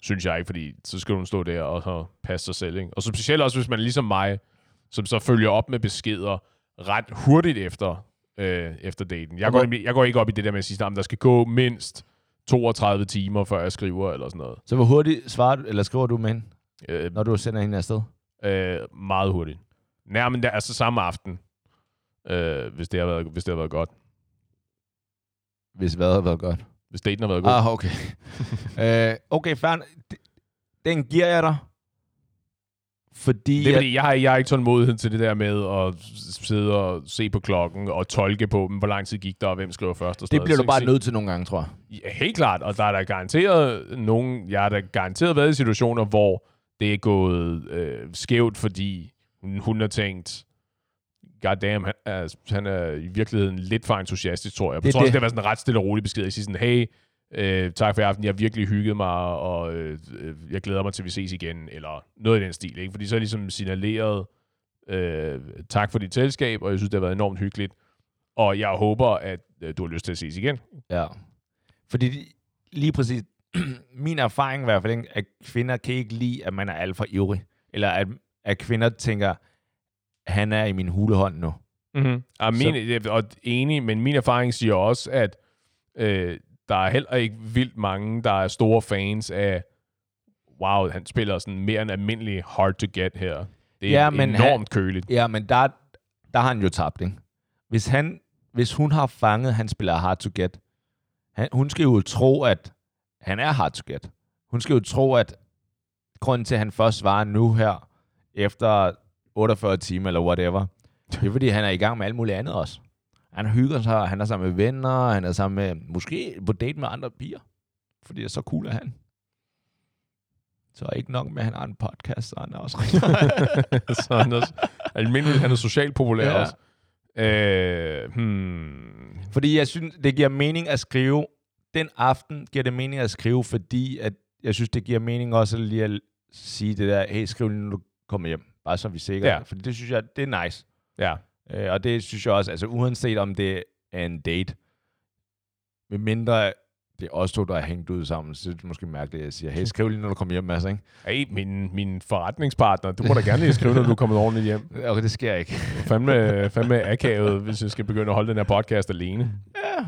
synes jeg ikke, fordi så skal hun stå der og så passe sig selv. Ikke? Og så specielt også, hvis man er ligesom mig, som så følger op med beskeder ret hurtigt efter, øh, efter daten. Jeg Og går, nemlig- jeg går ikke op i det der med at sige, at der skal gå mindst 32 timer, før jeg skriver, eller sådan noget. Så hvor hurtigt svarer du, eller skriver du med hende, Øh, når du sender hende afsted? øh, meget hurtigt. Nærmest altså samme aften, øh, hvis, det har været, hvis det har været godt. Hvis hvad har været godt. Hvis daten har været god. Ah, okay. øh, okay, fair. Den giver jeg dig. Fordi... Det er fordi, jeg har, jeg har ikke tålmodighed til det der med at sidde og se på klokken og tolke på, hvor lang tid gik der, og hvem skriver først. Og sådan det noget. bliver du Så- bare nødt til nogle gange, tror jeg. Ja, helt klart, og der er der garanteret nogen, jeg har da garanteret været i situationer, hvor det er gået øh, skævt, fordi hun, hun har tænkt, god damn, han er, han er i virkeligheden lidt for entusiastisk, tror jeg. Jeg tror også, det. været sådan en ret stille og rolig besked. Jeg siger sådan, hey, øh, tak for i aften, jeg har virkelig hygget mig, og øh, øh, jeg glæder mig til, at vi ses igen, eller noget i den stil. Ikke? Fordi så er ligesom signaleret, øh, tak for dit selskab, og jeg synes, det har været enormt hyggeligt. Og jeg håber, at øh, du har lyst til at ses igen. Ja. Fordi lige præcis, min erfaring i hvert fald, at kvinder kan ikke lide, at man er alt for ivrig. Eller at, at kvinder tænker, han er i min hulehånd nu. Mm-hmm. Og, min, så... og enig, men min erfaring siger også, at øh, der er heller ikke vildt mange, der er store fans af, wow, han spiller sådan mere end almindelig hard to get her. Det er Ja, ja, men enormt han... køligt. Ja, men der, der har han jo tabt, ikke? Hvis han, hvis hun har fanget, han spiller hard to get, han, hun skal jo tro, at han er hard to get. Hun skal jo tro, at grunden til, at han først svarer nu her, efter 48 timer eller whatever, det er, fordi han er i gang med alt muligt andet også. Han hygger sig, han er sammen med venner, han er sammen med, måske på date med andre piger. Fordi så cool er han. Så ikke nok med, at han har en podcast, så han er også rigtig så han er også almindeligt, han er socialt populær ja. også. Øh, hmm. Fordi jeg synes, det giver mening at skrive, den aften giver det mening at skrive, fordi at jeg synes, det giver mening også lige at sige det der, hey, skriv lige, når du kommer hjem. Bare så vi er sikre. Ja. Fordi det synes jeg, det er nice. Ja. Øh, og det synes jeg også, altså uanset om det er en date, med mindre det er os to, der er hængt ud sammen, så er det måske mærkeligt, at jeg siger, hey, skriv lige, når du kommer hjem, Mads, ikke? Hey, min, min forretningspartner, du må da gerne lige skrive, når du er kommet ordentligt hjem. Okay, det sker ikke. Fandme, fandme akavet, hvis jeg skal begynde at holde den her podcast alene. ja.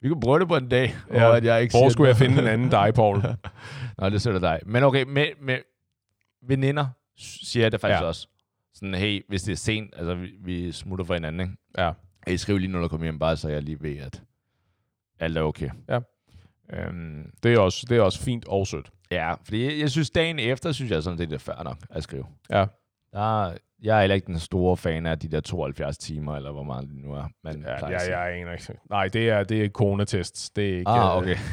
Vi kunne prøve det på en dag, Ja, hvor at jeg ikke Hvor skulle jeg finde en anden dig, Paul? Nå, det sætter dig. Men okay, med, med veninder siger jeg det faktisk ja. Også. Sådan, hey, hvis det er sent, altså vi, vi smutter for hinanden, ikke? Ja. Hey, skriv lige, når du kommer hjem, bare så jeg lige ved, at alt er okay. Ja. Øhm, Det er også, det er også fint og sødt. ja, fordi jeg, jeg synes, dagen efter, synes jeg sådan, det er fair nok at skrive. Ja. Der, jeg er heller ikke den store fan af de der 72 timer, eller hvor meget det nu er. Man Ja, sige. jeg aner ikke. Nej, det er, det er coronatests. Det er ikke... Ah, øh, okay.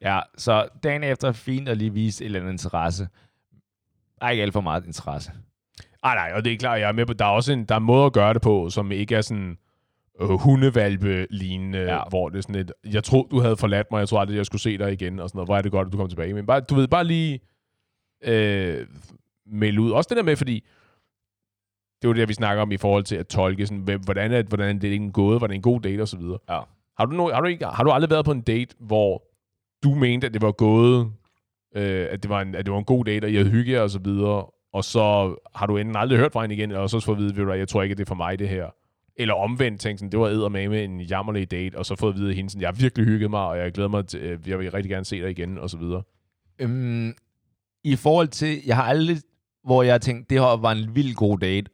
Ja, så dagen efter er fint at lige vise et eller andet interesse. Der er ikke alt for meget interesse. Ej, nej, og det er klart, jeg er med på, der er også en, der er en måde at gøre det på, som ikke er sådan øh, hundevalpe-lignende, Ja. hvor det er sådan et, jeg troede, du havde forladt mig, jeg tror aldrig, jeg skulle se dig igen, og sådan noget. Hvor er det godt, at du kom tilbage. Men bare, du ved, bare lige øh, melde ud. Også det der med, fordi det jo det, vi snakker om i forhold til at tolke, sådan, hvem- hvordan, er, hvordan er det en gået, hvordan er det en god date, og så videre. Ja. Har du, no, har, du ikke, har du aldrig været på en date, hvor du mente, at det var gået, øh, at, det var en, at det var en god date, og I havde hygget jer og så videre, og så har du enten aldrig hørt fra hende igen, eller så fået at vide, hvad, jeg tror ikke, at det er for mig, det her. Eller omvendt, tænkt sådan, det var eddermame en jammerlig date, og så fået at vide af hende sådan, jeg har virkelig hygget mig, og jeg glæder mig til, øh, jeg vil rigtig gerne se dig igen, og så videre. Øhm, I forhold til, jeg har aldrig, hvor jeg har tænkt, det her var en vild god date,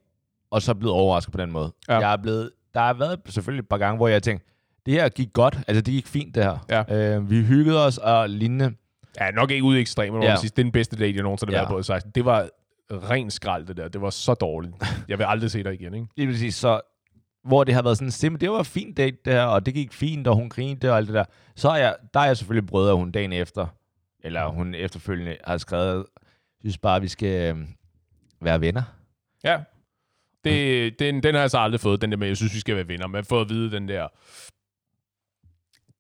og så blevet overrasket på den måde. Ja. Jeg er blevet, der har været selvfølgelig et par gange, hvor jeg har tænkt, det her gik godt, altså det gik fint det her. Ja. Øh, vi hyggede os og lignende. Ja, nok ikke ude i ekstremer, Ja. det er den bedste date, jeg nogensinde har Ja. været på i 16. Det var ren skrald, det der. Det var så dårligt. Jeg vil aldrig se dig igen, ikke? Det vil sige, så hvor det har været sådan simpelt, det var en fin date det her, og det gik fint, og hun grinte og alt det der. Så er jeg, der er jeg selvfølgelig brød, at hun dagen efter, eller hun efterfølgende har skrevet, synes bare, vi skal øh, være venner. Ja. Det, den, den har jeg så aldrig fået, den der med, jeg synes, vi skal være venner. Har fået at vide den der,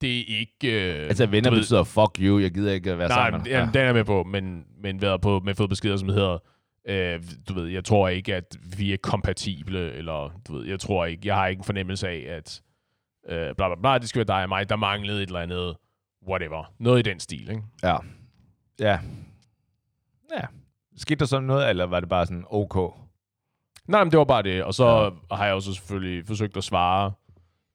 det er ikke... Øh, Altså venner ved- betyder fuck you, jeg gider ikke at være Nej, sammen med dig. jamen, den er med på, men, men været på med fået beskeder, som hedder, øh, du ved, jeg tror ikke, at vi er kompatible, eller du ved, jeg tror ikke, jeg har ikke en fornemmelse af, at øh, bla bla bla, det skal være dig og mig, der manglede et eller andet, whatever. Noget i den stil, ikke? Ja. Ja. Ja. Skete der sådan noget, eller var det bare sådan ok? Nej, men det var bare det. Og så ja. har jeg også selvfølgelig forsøgt at svare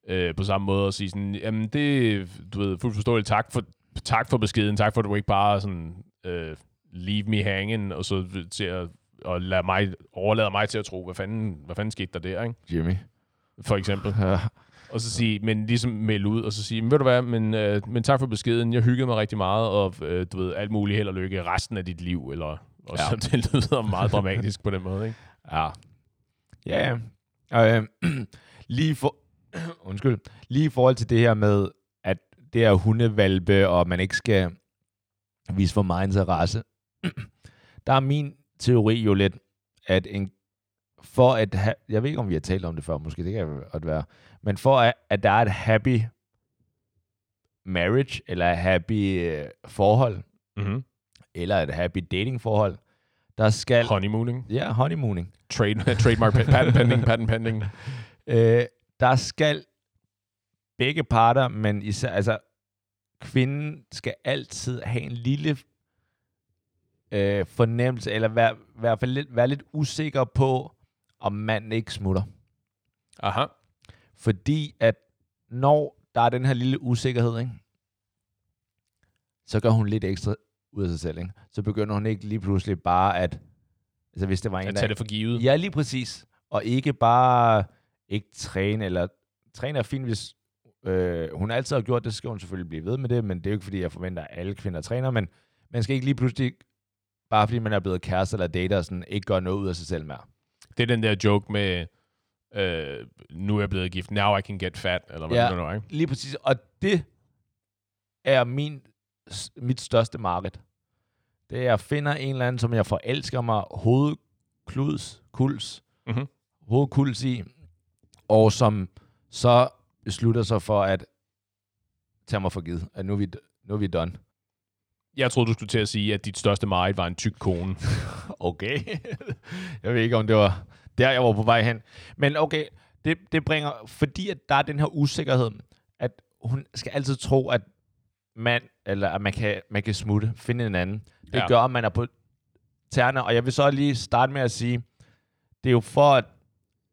øh, på samme måde og sige sådan, jamen det, du ved, fuldt forståeligt, tak for, tak for beskeden, tak for, at du ikke bare sådan, øh, leave me hanging, og så til at og lade mig, overlade mig til at tro, hvad fanden, hvad fanden skete der der, ikke? Jimmy. For eksempel. Ja. Og så sige, men ligesom melde ud, og så sige, men ved du hvad, men, øh, men tak for beskeden, jeg hyggede mig rigtig meget, og øh, du ved, alt muligt held og lykke resten af dit liv, eller, og Ja. så det lyder meget dramatisk på den måde, ikke? Ja. Ja, ja. Og, øh, lige for... Undskyld. Lige i forhold til det her med, at det er hundevalpe, og man ikke skal vise for meget interesse. der er min teori jo lidt, at en, for at ha, jeg ved ikke, om vi har talt om det før, måske det kan godt være, men for at, at der er et happy marriage, eller et happy øh, forhold, Mm-hmm. eller et happy dating forhold, der skal... Honeymooning. Ja, honeymooning. Trade, trademark, pa- patent pending, patent pending. Øh, der skal begge parter, men især, altså, kvinden skal altid have en lille øh, fornemmelse, eller være, fald lidt, være lidt usikker på, om manden ikke smutter. Aha. Fordi at når der er den her lille usikkerhed, ikke, så gør hun lidt ekstra ud af sig selv. Ikke? Så begynder hun ikke lige pludselig bare at, altså hvis det var en, At der- tage det for givet. Ja, lige præcis. Og ikke bare ikke træne eller træne er fint, hvis øh, hun altid har gjort det, så skal hun selvfølgelig blive ved med det, men det er jo ikke, fordi jeg forventer, at alle kvinder træner, men man skal ikke lige pludselig, bare fordi man er blevet kæreste eller dater, sådan, ikke gøre noget ud af sig selv mere. Det er den der joke med, øh, nu er jeg blevet gift, now I can get fat, eller hvad Ja. det nu er, ikke? Lige præcis, og det er min, mit største marked. Det er, at jeg finder en eller anden, som jeg forelsker mig hovedkluds, kuls, Mhm. hovedkuls i, som så beslutter sig for at tage mig for givet, at nu er vi, nu er vi done. Jeg troede, du skulle til at sige, at dit største mareridt var en tyk kone. Okay. jeg ved ikke, om det var der, jeg var på vej hen. Men okay, det, det bringer, fordi at der er den her usikkerhed, at hun skal altid tro, at man, eller at man kan, man kan smutte, finde en anden. Det ja. Gør, at man er på tærne. Og jeg vil så lige starte med at sige, det er jo for, at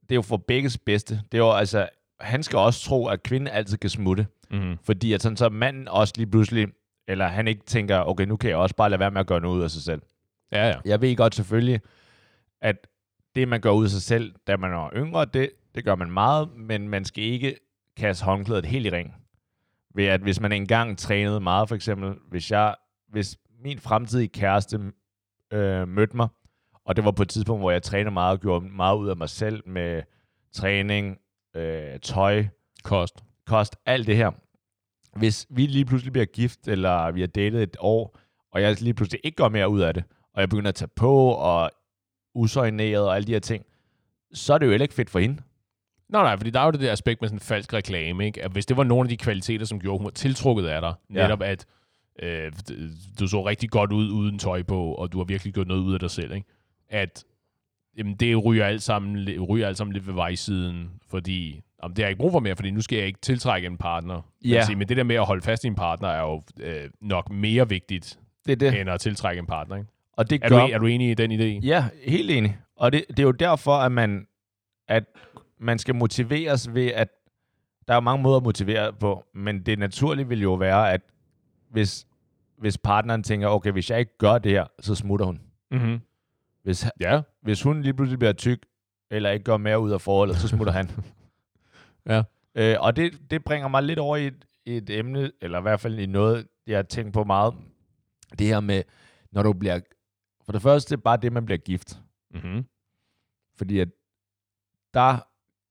det er jo for begges bedste. Det er jo altså, han skal også tro, at kvinden altid kan smutte. Mm-hmm. Fordi at sådan så manden også lige pludselig, eller han ikke tænker, okay, nu kan jeg også bare lade være med at gøre noget ud af sig selv. Ja, ja. Jeg ved godt selvfølgelig, at det, man gør ud af sig selv, da man er yngre, det, det gør man meget, men man skal ikke kaste håndklædet helt i ring. Ved at hvis man engang trænede meget, for eksempel, hvis, jeg, hvis min fremtidige kæreste øh, mødte mig, og det var på et tidspunkt, hvor jeg trænede meget og gjorde meget ud af mig selv med træning, øh, tøj, Kost. kost, alt det her. Hvis vi lige pludselig bliver gift, eller vi har datet et år, og jeg lige pludselig ikke gør mere ud af det, og jeg begynder at tage på, og usøjneret og alle de her ting, så er det jo heller ikke fedt for hende. Nej, nej, fordi der er jo det der aspekt med sådan en falsk reklame, ikke? At hvis det var nogle af de kvaliteter, som gjorde, hun var tiltrukket af dig, Ja. netop at øh, du så rigtig godt ud uden tøj på, og du har virkelig gjort noget ud af dig selv, ikke? At jamen, det ryger alt, sammen, ryger alt sammen lidt ved vejsiden, fordi jamen, det har jeg ikke brug for mere, fordi nu skal jeg ikke tiltrække en partner. Ja. sige. Men det der med at holde fast i en partner er jo øh, nok mere vigtigt, Det er det. end at tiltrække en partner, ikke? Og det Er gør... du, er du enig i den idé? Ja, helt enig. Og det, det er jo derfor, at man, at man skal motiveres ved, at der er jo mange måder at motivere på, men det naturlige vil jo være, at hvis, hvis partneren tænker, okay, hvis jeg ikke gør det her, så smutter hun. Mm-hmm. Hvis, Ja. hvis hun lige pludselig bliver tyk, eller ikke gør mere ud af forholdet, så smutter han. Ja. Øh, og det, det bringer mig lidt over i et, et emne, eller i hvert fald i noget, jeg har tænkt på meget. Det her med, når du bliver... For det første, bare det, man bliver gift. Mm-hmm. Fordi at der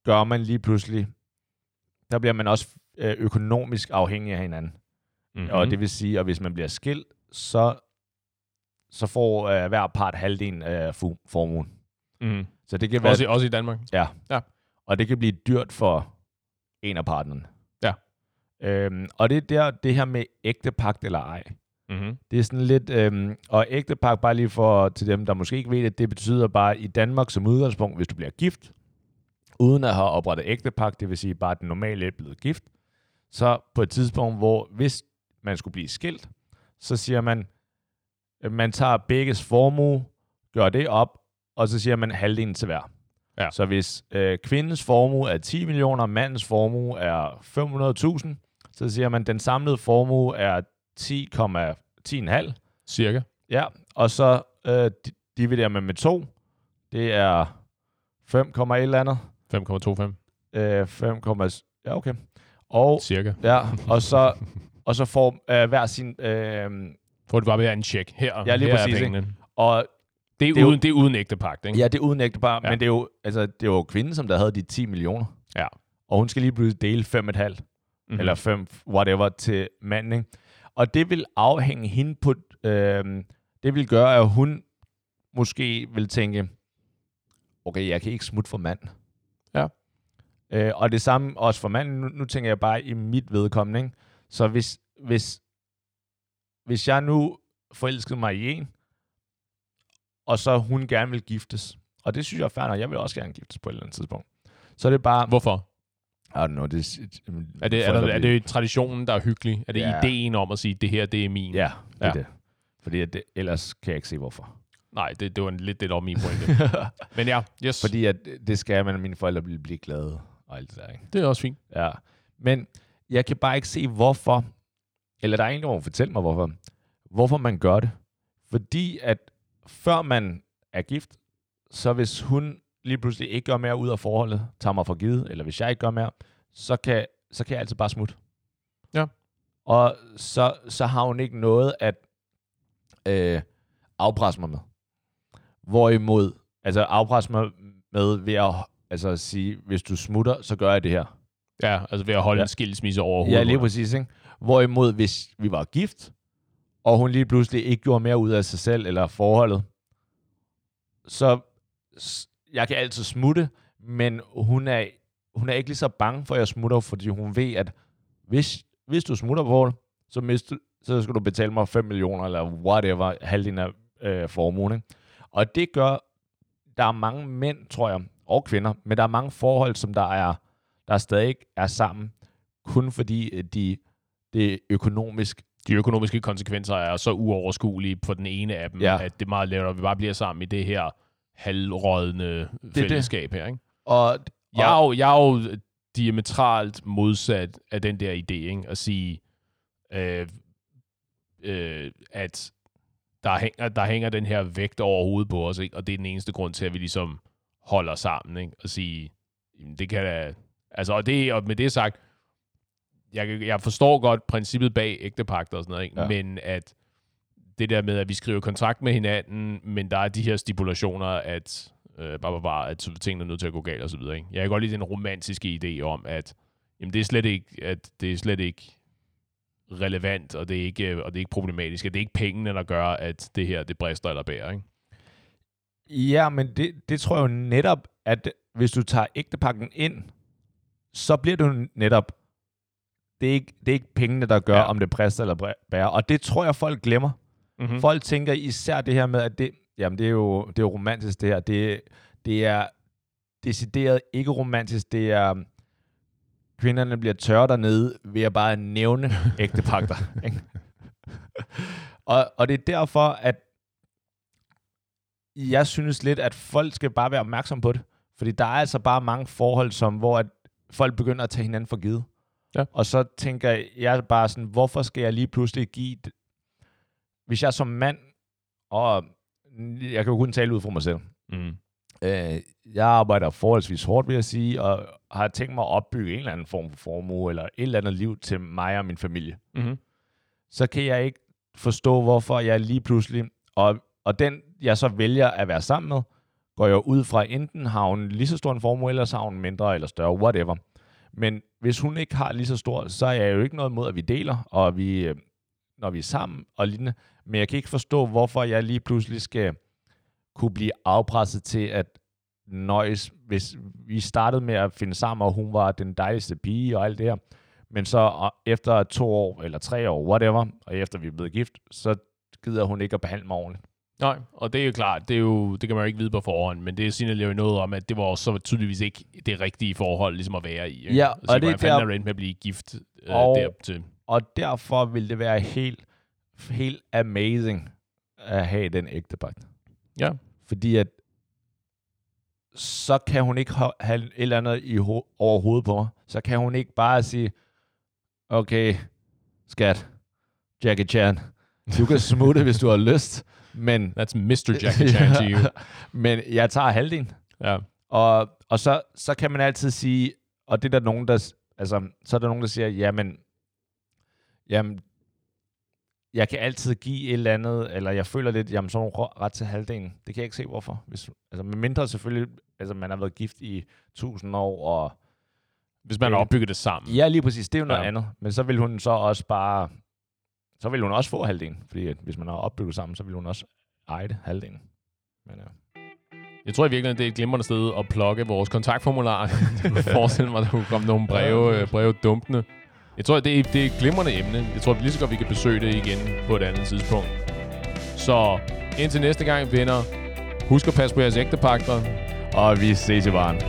gør man lige pludselig, der bliver man også øh, økonomisk afhængig af hinanden. Mm-hmm. Og det vil sige, at hvis man bliver skilt, så, så får øh, hver part halvdelen af fu- formuen. mm-hmm. Så det kan være, Også, i, også i Danmark. og det kan blive dyrt for en af partnerne. Ja. Øhm, og det er der, det her med ægtepagt eller ej. Mm-hmm. Det er sådan lidt, øhm, og ægtepagt, bare lige for til dem, der måske ikke ved det, det betyder bare i Danmark som udgangspunkt, hvis du bliver gift, uden at have oprettet ægtepagt, det vil sige bare, den normale er blevet gift, så på et tidspunkt, hvor hvis man skulle blive skilt, så siger man, man tager begges formue, gør det op, og så siger man halvdelen til hver. Ja. Så hvis øh, kvindens formue er 10 millioner, mandens formue er 500.000, så siger man, at den samlede formue er 10,10,5. Cirka. Ja, og så øh, di- dividerer man med 2. Det er 5, et eller andet. 5,25. Øh, 5, ja, okay. Og, Cirka. ja, og så, og så får øh, hver sin... Øh, Får det bare være en check. Her, Ja, lige her præcis, er pengene. og Det er, Det er jo- uden, det er uden ægtepagt, ikke? ja, det er uden ægtepar, Ja. men det er, jo, altså, det er jo kvinden, som der havde de 10 millioner. Ja. Og hun skal lige pludselig dele 5,5 Mhm. mm. eller 5, whatever, til manden. Ikke? Og det vil afhænge hende på... Øh, det vil gøre, at hun måske vil tænke, okay, jeg kan ikke smutte for mand. Ja. Øh, og det samme også for manden. Nu, nu tænker jeg bare i mit vedkommende. Ikke? Så hvis, hvis, hvis jeg nu forelskede mig i en, og så hun gerne vil giftes, og det synes jeg er fair nok, jeg vil også gerne giftes på et eller andet tidspunkt. Så er det bare... Hvorfor? I don't know, det Er det, er, der, er det traditionen, der er hyggelig? Er det Ja. ideen om at sige, det her, det er min? Ja, det er Ja. det. Fordi at det, ellers kan jeg ikke se, hvorfor. Nej, det, det var en, lidt det, der var min pointe. Men ja, yes. Fordi at det skal man, at mine forældre vil blive glade og alt det der, ikke? Det er også fint. Ja. Men jeg kan bare ikke se, hvorfor, eller der er en, der må fortælle mig, hvorfor, hvorfor man gør det. Fordi at før man er gift, så hvis hun lige pludselig ikke gør mere ud af forholdet, tager mig for givet, eller hvis jeg ikke gør mere, så kan, så kan jeg altid bare smutte. Ja. Og så, så har hun ikke noget at øh, afpresse mig med. Hvorimod, altså afpresse mig med ved at altså, sige, hvis du smutter, så gør jeg det her. Ja, altså ved at holde Ja. en skilsmisse over hovedet. Ja, lige præcis. Ikke? Hvorimod, hvis vi var gift, og hun lige pludselig ikke gjorde mere ud af sig selv eller forholdet, så jeg kan altid smutte, men hun er, hun er ikke lige så bange for, at jeg smutter, fordi hun ved, at hvis, hvis du smutter, Paul, så, mister, så skal du betale mig 5 millioner, eller whatever, halvdelen af øh, formuen. Ikke? Og det gør, der er mange mænd, tror jeg, og kvinder, men der er mange forhold, som der er, der stadig er sammen, kun fordi de, det økonomisk De økonomiske konsekvenser er så uoverskuelige på den ene af dem, Ja. at det er meget lettere, at vi bare bliver sammen i det her halvrådne det. fællesskab her. Ikke? Og, Jeg, er og jo, jeg er jo diametralt modsat af den der idé, ikke? at sige, øh, øh, at der hænger, der hænger den her vægt over hovedet på os, ikke? og det er den eneste grund til, at vi ligesom holder sammen, ikke? og sige, jamen, det kan da... Altså, og, det, og med det sagt, jeg, jeg forstår godt princippet bag ægtepagter og sådan noget, ikke? Ja. men at det der med, at vi skriver kontrakt med hinanden, men der er de her stipulationer, at øh, bare, bare, at tingene er nødt til at gå galt og så videre. Ikke? Jeg kan godt lide den romantiske idé om, at jamen, det er slet ikke, at det er slet ikke relevant, og det er ikke, og det er ikke problematisk, at det er ikke pengene, der gør, at det her, det brister eller bærer, ikke? Ja, men det, det tror jeg jo netop, at hvis du tager ægtepakken ind, så bliver jo netop, det er ikke, det er ikke pengene, der gør, ja. Om det brister eller bærer. Og det tror jeg, folk glemmer. Mm-hmm. Folk tænker især det her med, at det, jamen det er jo, det er jo romantisk det her. Det, det er decideret ikke romantisk. Det er, kvinderne bliver tørre dernede ved at bare nævne ægtepagter. ikke? og, og det er derfor, at jeg synes lidt, at folk skal bare være opmærksom på det. Fordi der er altså bare mange forhold, som, hvor at folk begynder at tage hinanden for givet. Ja. Og så tænker jeg bare sådan, hvorfor skal jeg lige pludselig give... d- Hvis jeg som mand, og jeg kan jo kun tale ud fra mig selv, Mm. øh, jeg arbejder forholdsvis hårdt, vil jeg sige, og har tænkt mig at opbygge en eller anden form for formue, eller et eller andet liv til mig og min familie Mm-hmm. så kan jeg ikke forstå, hvorfor jeg lige pludselig, og, og den jeg så vælger at være sammen med, går jeg ud fra, enten har hun lige så stor en formue, eller så har hun mindre eller større, whatever. Men hvis hun ikke har lige så stor, så er jeg jo ikke noget mod, at vi deler, og vi, øh, når vi er sammen og lignende. Men jeg kan ikke forstå, hvorfor jeg lige pludselig skal kunne blive afpresset til at nøjes, hvis vi startede med at finde sammen, og hun var den dejligste pige og alt det her. Men så efter to år, eller tre år, whatever, og efter vi er blevet gift, så gider hun ikke at behandle mig ordentligt. Nej, og det er jo klart, det, er jo, det kan man jo ikke vide på forhånd, men det signalerer jo noget om, at det var så tydeligvis ikke det rigtige forhold ligesom at være i. Ikke? Ja, og og det det er er der... er med at blive gift øh, Og- dertil. Og derfor vil det være helt, helt amazing at have den ægtepagt. Ja. Fordi at så kan hun ikke ha- have et eller andet i ho- over hovedet på mig. Så kan hun ikke bare sige, okay, skat, Jackie Chan, du kan smutte, hvis du har lyst, men, That's Mr. Jackie Chan to you. men jeg tager halvdelen. Ja. Og, og så, så kan man altid sige, og det er der nogen, der, altså, så er der nogen, der siger, jamen, jamen, jeg kan altid give et eller andet, eller jeg føler lidt, jamen, så har hun ro- ret til halvdelen. Det kan jeg ikke se, hvorfor. Hvis, altså, med mindre selvfølgelig, altså, man har været gift i tusind år, og Hvis man Okay. opbygger det sammen. ja, lige præcis, det er jo noget Ja. andet. Men så vil hun så også bare, så vil hun også få halvdelen, fordi at hvis man har opbygget sammen, så vil hun også eje det halvdelen. Men, ja. Jeg tror i virkeligheden, det er et glimrende sted at plukke vores kontaktformular. jeg kunne forestille mig, at der kunne komme nogle breve, øh, breve dumpende. Jeg tror, det er, det er et glimrende emne. Jeg tror lige så godt, vi kan besøge det igen på et andet tidspunkt. Så indtil næste gang, venner, husk at passe på jeres ægtepagter. Og vi ses i varen.